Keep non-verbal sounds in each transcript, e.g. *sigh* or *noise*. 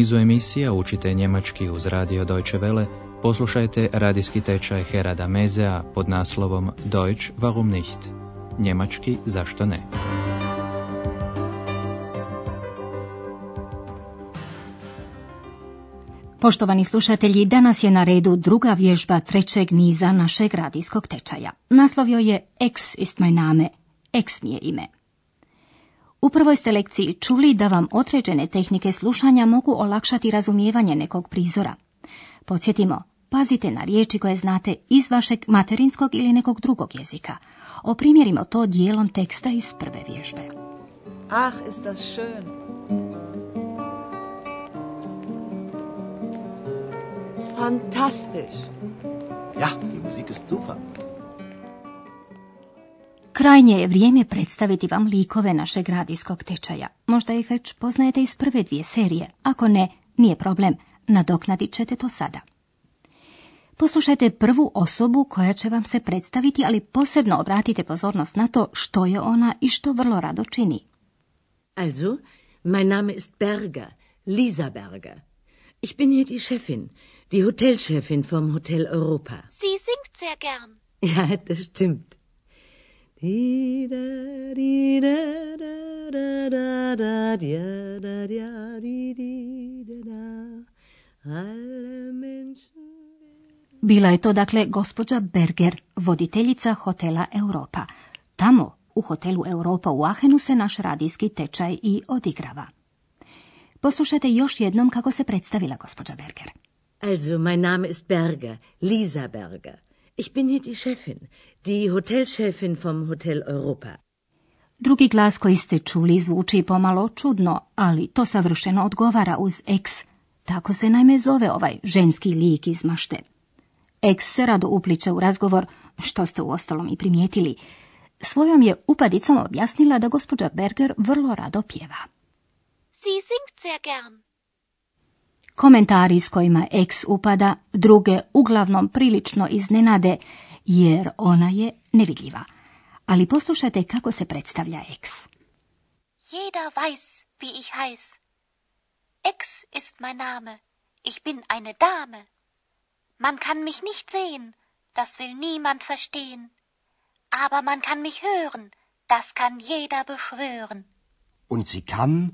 nizu emisija učite njemački uz radio Deutsche Welle, poslušajte radijski tečaj Herada Mezea pod naslovom Deutsch warum nicht? Njemački zašto ne? Poštovani slušatelji, danas je na redu druga vježba trećeg niza našeg radijskog tečaja. Naslovio je Ex ist mein Name, Ex mi je ime. U prvoj ste lekciji čuli da vam određene tehnike slušanja mogu olakšati razumijevanje nekog prizora. Podsjetimo, pazite na riječi koje znate iz vašeg materinskog ili nekog drugog jezika. Oprimjerimo to dijelom teksta iz prve vježbe. Ach, ist das schön. Fantastisch. Ja, die Musik ist super. Krajnje je vrijeme predstaviti vam likove našeg radijskog tečaja. Možda ih već poznajete iz prve dvije serije. Ako ne, nije problem. Nadoknadit ćete to sada. Poslušajte prvu osobu koja će vam se predstaviti, ali posebno obratite pozornost na to što je ona i što vrlo rado čini. Also, mein Name ist Berger, Lisa Berger. Ich bin hier die Chefin, die Hotelchefin vom Hotel Europa. Sie singt sehr gern. Ja, das stimmt. Bila je to dakle gospođa Berger, voditeljica hotela Europa. Tamo, u hotelu Europa u Ahenu se naš radijski tečaj i odigrava. Poslušajte još jednom kako se predstavila gospođa Berger. Also, mein Name ist Berger, Lisa Berger. Ich bin hier die Chefin, die Hotelchefin vom Hotel Europa. Drugi glas koji ste čuli zvuči pomalo čudno, ali to savršeno odgovara uz ex. Tako se najme zove ovaj ženski lik iz mašte. Ex se rado upliče u razgovor, što ste u ostalom i primijetili. Svojom je upadicom objasnila da gospođa Berger vrlo rado pjeva. Sie singt sehr gern. Komentari s kojima ex upada druge uglavnom prilično iznenade, jer ona je nevidljiva. Ali poslušajte kako se predstavlja ex. Jeder weiß, wie ich heiß. Ex ist mein Name. Ich bin eine Dame. Man kann mich nicht sehen, das will niemand verstehen. Aber man kann mich hören, das kann jeder beschwören. Und sie kann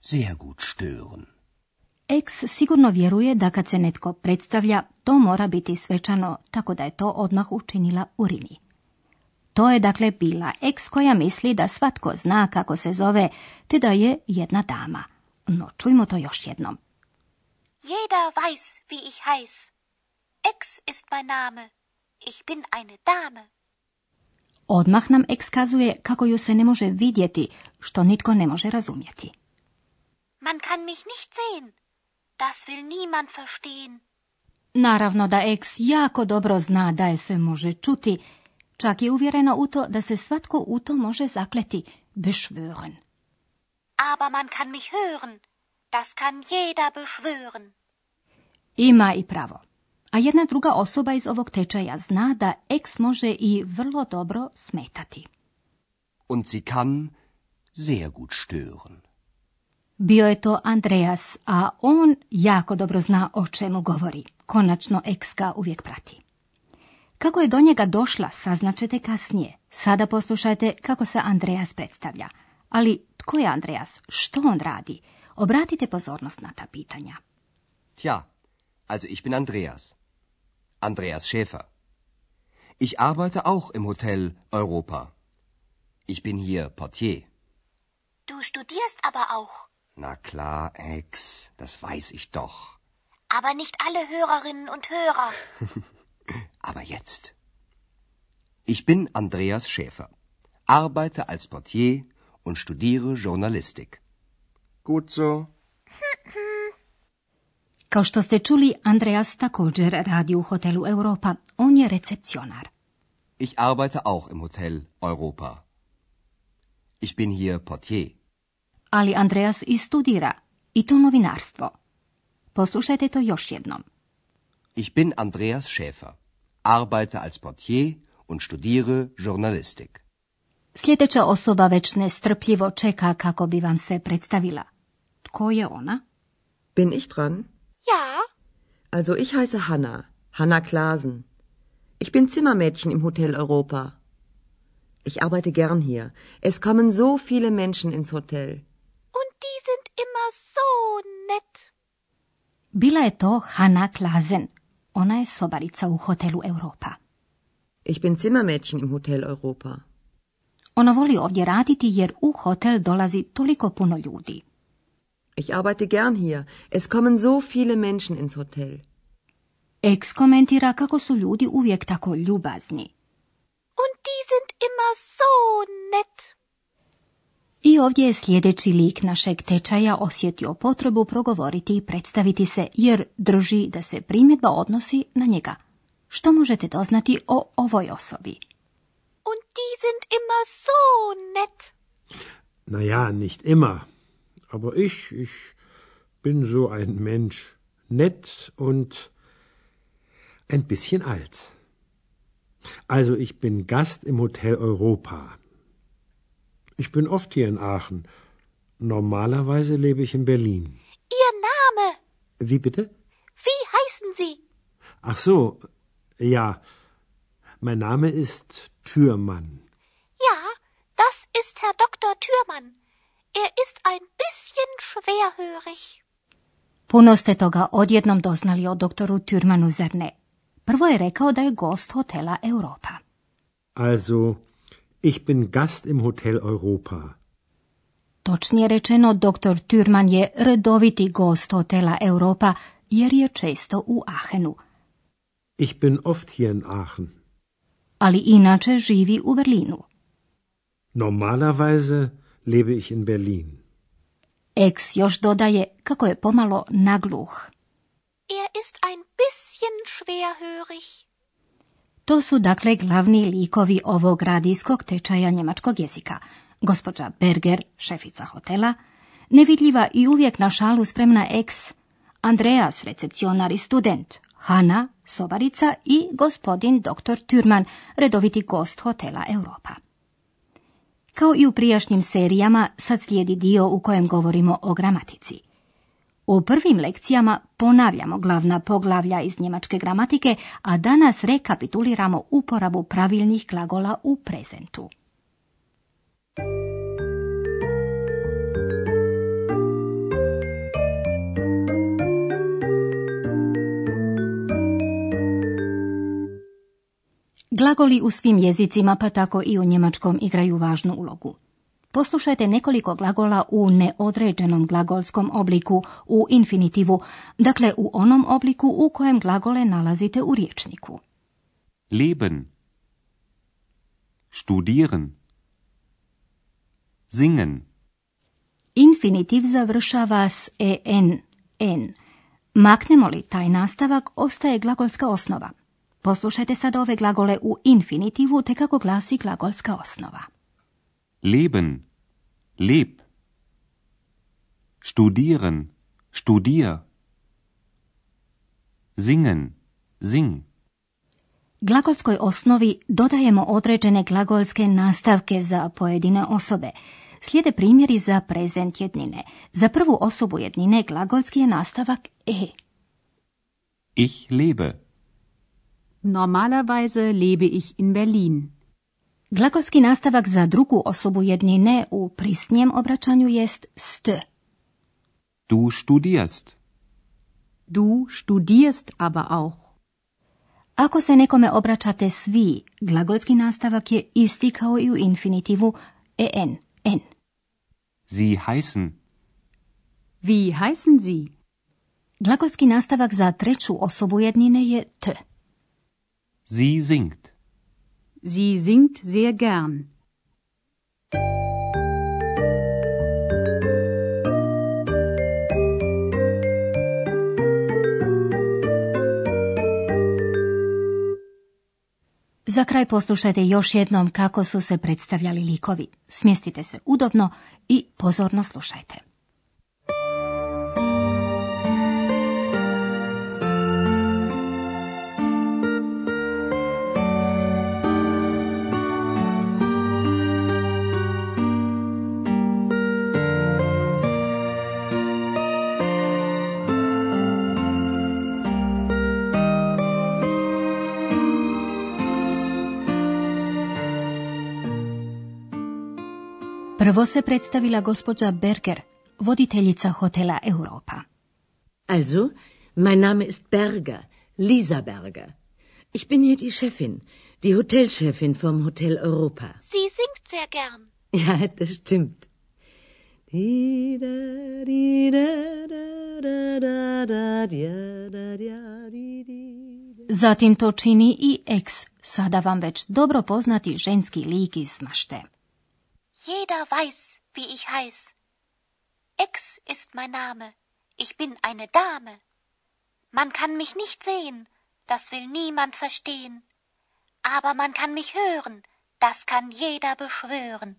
sehr gut stören. Ex sigurno vjeruje da kad se netko predstavlja, to mora biti svečano, tako da je to odmah učinila u Rimi. To je dakle bila ex koja misli da svatko zna kako se zove, te da je jedna dama. No, čujmo to još jednom. Jeder weiß, wie ich heiß. Ex ist mein Name. Ich bin eine Dame. Odmah nam ex kazuje kako ju se ne može vidjeti, što nitko ne može razumjeti. Man kann mich nicht sehen. Das will niemand verstehen. Naravno da ex jako dobro zna da je se može čuti, čak je uvjerena u to da se svatko u to može zakleti, beschwören. Aber man kann mich hören. Das kann jeder beschwören. Ima i pravo. A jedna druga osoba iz ovog tečaja zna da ex može i vrlo dobro smetati. Und sie kann sehr gut stören. Bio je to Andreas, a on jako dobro zna o čemu govori. Konačno ga uvijek prati. Kako je do njega došla, saznačete kasnije. Sada poslušajte kako se Andreas predstavlja. Ali tko je Andreas? Što on radi? Obratite pozornost na ta pitanja. Tja, also ich bin Andreas. Andreas Schäfer. Ich arbeite auch im Hotel Europa. Ich bin hier Portier. Du studierst aber auch. Na klar, Ex, das weiß ich doch. Aber nicht alle Hörerinnen und Hörer. *laughs* Aber jetzt. Ich bin Andreas Schäfer, arbeite als Portier und studiere Journalistik. Gut so. *clears throat* Kao što ste čuli, Andreas također radi u hotelu Europa. On je recepcionar. Ich arbeite auch im Hotel Europa. Ich bin hier Portier. Ali Andreas i studira, i to novinarstvo. Poslušajte to još jednom. Ich bin Andreas Schäfer, arbeite als Portier und studiere Journalistik. Sljedeća osoba već nestrpljivo čeka kako bi vam se predstavila. Tko je ona? Bin ich dran? Ja, Also ich heiße Hanna, Hanna Klasen. Ich bin Zimmermädchen im Hotel Europa. Ich arbeite gern hier. Es kommen so viele Menschen ins Hotel. und die sind immer so nett. Bila je to Hanna Klazen. Ona je sobarica u hotelu Europa. Ich bin Zimmermädchen im Hotel Europa. Ona voli ovdje raditi jer u hotel dolazi toliko puno ljudi. Ich arbeite gern hier. Es kommen so viele Menschen ins Hotel. Ex komentira kako su ljudi uvijek tako ljubazni. Und die sind immer so nett. I ovdje je sljedeći lik našeg tečaja osjetio potrebu progovoriti i predstaviti se jer drži da se primjedba odnosi na njega. Što možete doznati o ovoj osobi? Und die sind immer so nett. Na ja, nicht immer. Aber ich, ich bin so ein Mensch. Nett und ein bisschen alt. Also ich bin Gast im Hotel Europa. Ich bin oft hier in Aachen. Normalerweise lebe ich in Berlin. Ihr Name, Wie bitte? wie heißen Sie? Ach so, ja. Mein Name ist Türmann. Ja, das ist Herr Dr. Thürmann. Er ist ein bisschen schwerhörig. Puno ste toga odjednom doznali o doktoru Türmanu, zar ne? Prvo je rekao da je gost hotela Europa. Also, ich bin Gast im Hotel Europa. Točnije rečeno, doktor Türman je redoviti gost hotela Europa jer je često u Aachenu. Ich bin oft hier in Aachen. ali inače živi u Berlinu. Normalerweise lebe ich in Berlin. Ex još dodaje kako je pomalo nagluh. Er ist ein bisschen schwerhörig. To su dakle glavni likovi ovog radijskog tečaja njemačkog jezika. Gospođa Berger, šefica hotela, nevidljiva i uvijek na šalu spremna ex, Andreas, recepcionar i student, Hanna, sobarica i gospodin dr. Türman, redoviti gost hotela Europa. Kao i u prijašnjim serijama, sad slijedi dio u kojem govorimo o gramatici. U prvim lekcijama ponavljamo glavna poglavlja iz njemačke gramatike, a danas rekapituliramo uporabu pravilnih glagola u prezentu. Glagoli u svim jezicima, pa tako i u njemačkom, igraju važnu ulogu. Poslušajte nekoliko glagola u neodređenom glagolskom obliku, u infinitivu, dakle u onom obliku u kojem glagole nalazite u riječniku. Leben. Studieren. Singen. Infinitiv završava s en, en. Maknemo li taj nastavak, ostaje glagolska osnova. Poslušajte sad ove glagole u infinitivu, te kako glasi glagolska osnova. Leben. Leb. Studieren. Studier. Singen. Sing. Glagolskoj osnovi dodajemo određene glagolske nastavke za pojedine osobe. Slijede primjeri za prezent jednine. Za prvu osobu jednine glagolski je nastavak e. Ich lebe. Normalerweise lebe ich in Berlin. Glagolski nastavak za drugu osobu jednine u prisnijem obraćanju jest st. Du studierst. Du studierst aber auch. Ako se nekome obraćate svi, glagolski nastavak je isti kao i u infinitivu en, en. Sie heißen. Wie heißen Sie? Glagolski nastavak za treću osobu jednine je t. Sie singt. Sie singt sehr gern. Za kraj poslušajte još jednom kako su se predstavljali likovi. Smjestite se udobno i pozorno slušajte. Prvo se predstavila gospođa Berger, voditeljica hotela Europa. Also, mein Name ist Berger, Lisa Berger. Ich bin hier die Chefin, die Hotelchefin vom Hotel Europa. Sie singt sehr gern. *laughs* Ja, das stimmt. Zatim to čini i ex, sada vam već dobro poznati ženski lik iz mašte. Jeder weiß, wie ich heiß. Ex ist mein Name. Ich bin eine Dame. Man kann mich nicht sehen, das will niemand verstehen. Aber man kann mich hören, das kann jeder beschwören.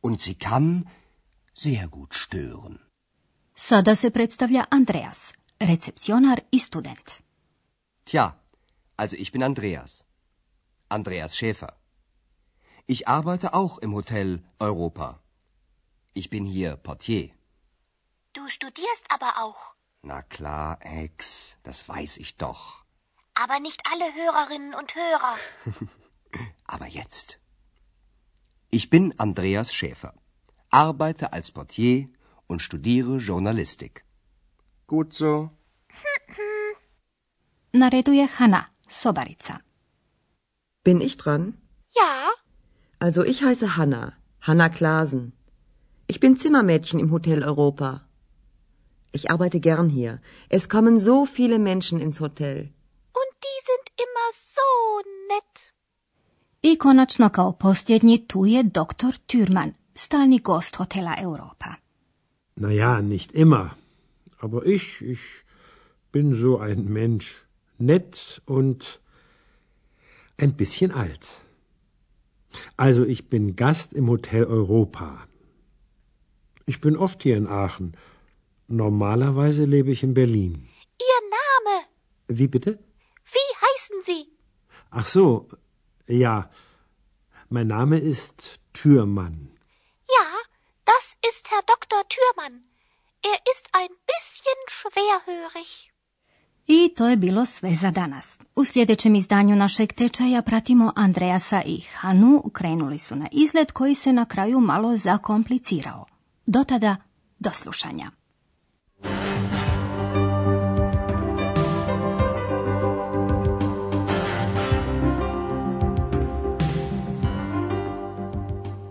Und sie kann sehr gut stören. Sada se predstavlja Andreas, recepcionar i student. Tja, also ich bin Andreas. Andreas Schäfer. Ich arbeite auch im Hotel Europa. Ich bin hier Portier. Du studierst aber auch. Na klar, Ex, das weiß ich doch. Aber nicht alle Hörerinnen und Hörer. *laughs* Aber jetzt. Ich bin Andreas Schäfer, arbeite als Portier und studiere Journalistik. Gut so. Na redu je Hanna, sobarica. Bin ich dran? Ja, Also ich heiße Hanna, Hanna Klasen. Ich bin Zimmermädchen im Hotel Europa. Ich arbeite gern hier. Es kommen so viele Menschen ins Hotel. und die sind immer so nett. I konačno kao posljednji tu je doktor Türman, stalni gost hotela Europa. Na ja, nicht immer. Aber ich, ich bin so ein Mensch. Nett und ein bisschen alt. Also ich bin Gast im Hotel Europa. Ich bin oft hier in Aachen. Normalerweise lebe ich in Berlin. Ihr Name, Wie bitte? wie heißen Sie? Ach so, ja. Mein Name ist Türmann. Ja, das ist Herr Dr. Thürmann. Er ist ein bisschen schwerhörig. I to je bilo sve za danas. U sljedećem izdanju našeg tečaja pratimo Andreasa i Hanu, krenuli su na izlet koji se na kraju malo zakomplicirao. Do tada, do slušanja.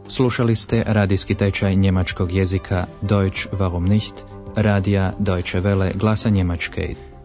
Slušali ste radijski tečaj njemačkog jezika Deutsch warum nicht, radija Deutsche Welle glasa Njemačke,